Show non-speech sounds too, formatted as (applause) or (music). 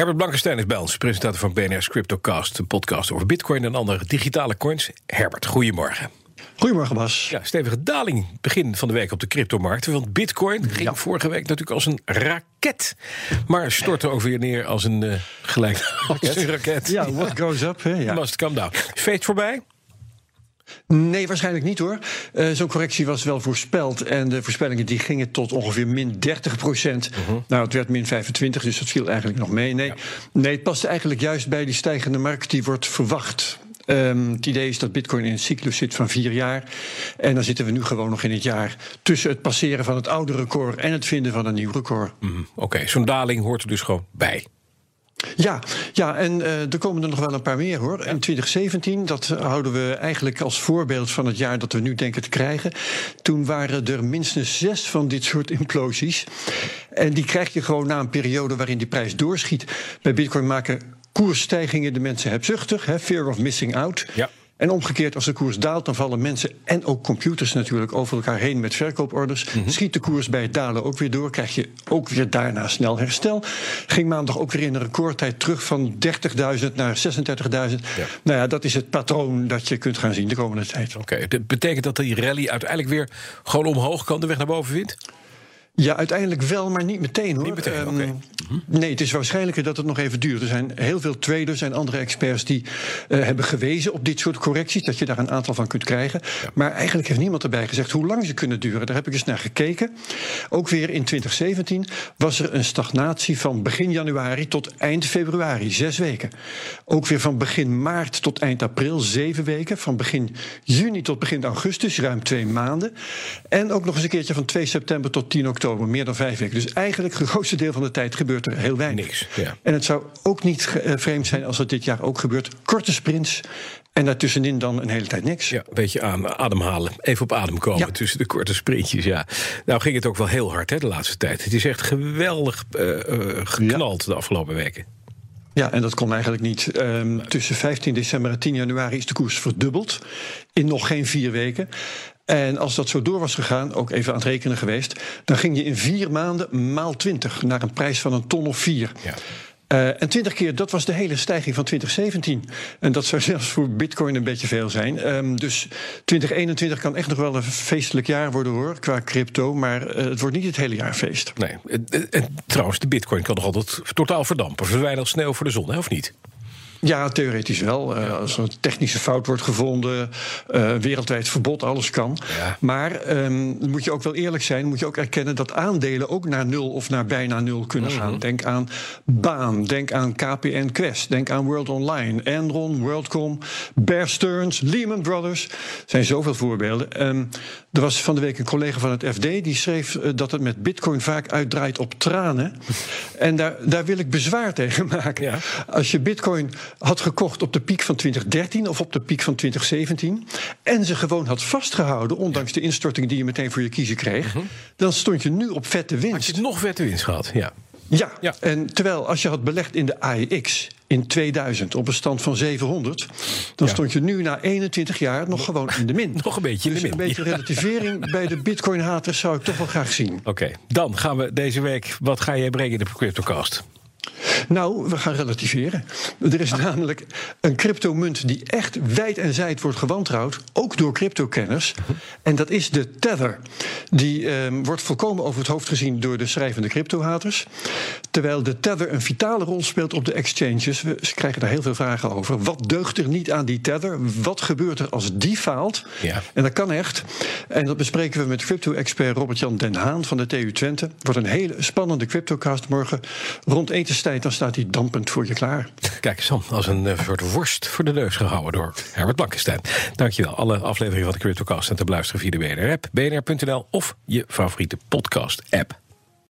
Herbert Blankenstein is bij ons, presentator van BNR's Cryptocast, een podcast over bitcoin en andere digitale coins. Herbert, goedemorgen. Goedemorgen Bas. Ja, stevige daling begin van de week op de cryptomarkten. Want bitcoin ging vorige week natuurlijk als een raket. Maar stortte ook weer neer als een uh, gelijk (laughs) als een raket. Ja, what goes up. Hè? Ja. Must come down. Feest voorbij? Nee, waarschijnlijk niet hoor. Uh, Zo'n correctie was wel voorspeld. En de voorspellingen die gingen tot ongeveer min 30 procent. Mhm. Nou, het werd min 25, dus dat viel eigenlijk nog mee. Nee, nee, het paste eigenlijk juist bij die stijgende markt die wordt verwacht. Um, het idee is dat Bitcoin in een cyclus zit van vier jaar. En dan zitten we nu gewoon nog in het jaar tussen het passeren van het oude record en het vinden van een nieuw record. Mm, Oké, zo'n daling hoort er dus gewoon bij. Ja, ja en uh, er komen er nog wel een paar meer hoor. In 2017, dat houden we eigenlijk als voorbeeld van het jaar dat we nu denken te krijgen. Toen waren er minstens zes van dit soort implosies. En die krijg je gewoon na een periode waarin die prijs doorschiet. Bij Bitcoin maken koersstijgingen de mensen hebzuchtig, hè, fear of missing out. Ja. En omgekeerd, als de koers daalt, dan vallen mensen en ook computers natuurlijk over elkaar heen met verkooporders. Mhm. Schiet de koers bij het dalen ook weer door, krijg je ook weer daarna snel herstel. Ging maandag ook weer in een recordtijd terug van 30.000 naar 36.000. Nou ja, dat is het patroon dat je kunt gaan zien de komende tijd. Oké, dat betekent dat die rally uiteindelijk weer gewoon omhoog kan, de weg naar boven vindt? Ja, uiteindelijk wel, maar niet meteen hoor. Niet meteen, Ehm. Nee, het is waarschijnlijker dat het nog even duurt. Er zijn heel veel traders en andere experts die eh, hebben gewezen op dit soort correcties, dat je daar een aantal van kunt krijgen. Maar eigenlijk heeft niemand erbij gezegd hoe lang ze kunnen duren. Daar heb ik eens naar gekeken. Ook weer in 2017 was er een stagnatie van begin januari tot eind februari, zes weken. Ook weer van begin maart tot eind april, zeven weken. Van begin juni tot begin augustus, ruim twee maanden. En ook nog eens een keertje van 2 september tot 10 oktober, meer dan vijf weken. Dus eigenlijk het grootste deel van de tijd gebeurt er heel weinig. Niks, ja. En het zou ook niet eh, vreemd zijn als het dit jaar ook gebeurt. Korte sprints en daartussenin dan een hele tijd niks. Ja, een beetje aan, ademhalen. Even op adem komen Ja. tussen de korte sprintjes, ja. Nou ging het ook wel heel hard hè, de laatste tijd. Het is echt geweldig eh, geknald de afgelopen weken. Ja, en dat kon eigenlijk niet. Ehm, tussen 15 december en 10 januari is de koers verdubbeld. In nog geen vier weken. En als dat zo door was gegaan, ook even aan het rekenen geweest, dan ging je in vier maanden maal 20 naar een prijs van een ton of vier. Ja. Eh, en 20 keer, dat was de hele stijging van 2017. En dat zou (laughs) zelfs voor Bitcoin een beetje veel zijn. Ehm, dus 2021 kan echt nog wel een feestelijk jaar worden hoor, qua crypto. Maar eh, het wordt niet het hele jaar feest. Nee. En, en trouwens, de bitcoin kan nog altijd totaal verdampen. Verdwijnen als sneeuw voor de zon, hè, of niet? Ja, theoretisch wel. Eh, als er een technische fout wordt gevonden, eh, wereldwijd verbod, alles kan. Ja. Maar ehm, moet je ook wel eerlijk zijn, moet je ook erkennen dat aandelen ook naar nul of naar bijna nul kunnen gaan. Denk aan Baan, denk aan KPN Quest, denk aan World Online, Enron, WorldCom, Bear Stearns, Lehman Brothers. Er zijn zoveel voorbeelden. Ehm, er was van de week een collega van het FD die schreef eh, dat het met Bitcoin vaak uitdraait op tranen. (laughs) en daar, daar wil ik bezwaar tegen maken. Ja. Als je Bitcoin had gekocht op de piek van 2013 of op de piek van 2017. en ze gewoon had vastgehouden, ondanks de instorting die je meteen voor je kiezen kreeg. dan stond je nu op vette Had winst. je het nog vette winst gehad, ja. Ja. Ja. en terwijl als je had belegd in de AEX in 2000 op een stand van 700, dan Ja. stond je nu na 21 jaar nog gewoon in de min. (laughs) Nog een beetje in de Dus min. Een beetje relativering (laughs) bij de Bitcoin-haters zou ik toch wel graag zien. Oké, dan gaan we deze week. Wat ga jij brengen in de CryptoCast? Nou, we gaan relativeren. Er is namelijk een cryptomunt die echt wijd en zijd wordt gewantrouwd, ook door cryptokenners. En dat is de Tether. Die ehm, wordt volkomen over het hoofd gezien door de schrijvende cryptohaters. Terwijl de Tether een vitale rol speelt op de exchanges. We krijgen daar heel veel vragen over. Wat deugt er niet aan die Tether? Wat gebeurt er als die faalt? Ja. En dat kan echt. En dat bespreken we met crypto-expert Robert-Jan Den Haan van de TU Twente. Wordt een hele spannende cryptocast morgen. Rond etenstijd dan staat hij dampend voor je klaar. Kijk aan, als een eh, soort worst voor de neus gehouden door Herbert Blankenstein. Dankjewel. Alle afleveringen van de CryptoCast zijn te beluisteren via de BNR-app, bnr.nl of je favoriete podcast-app.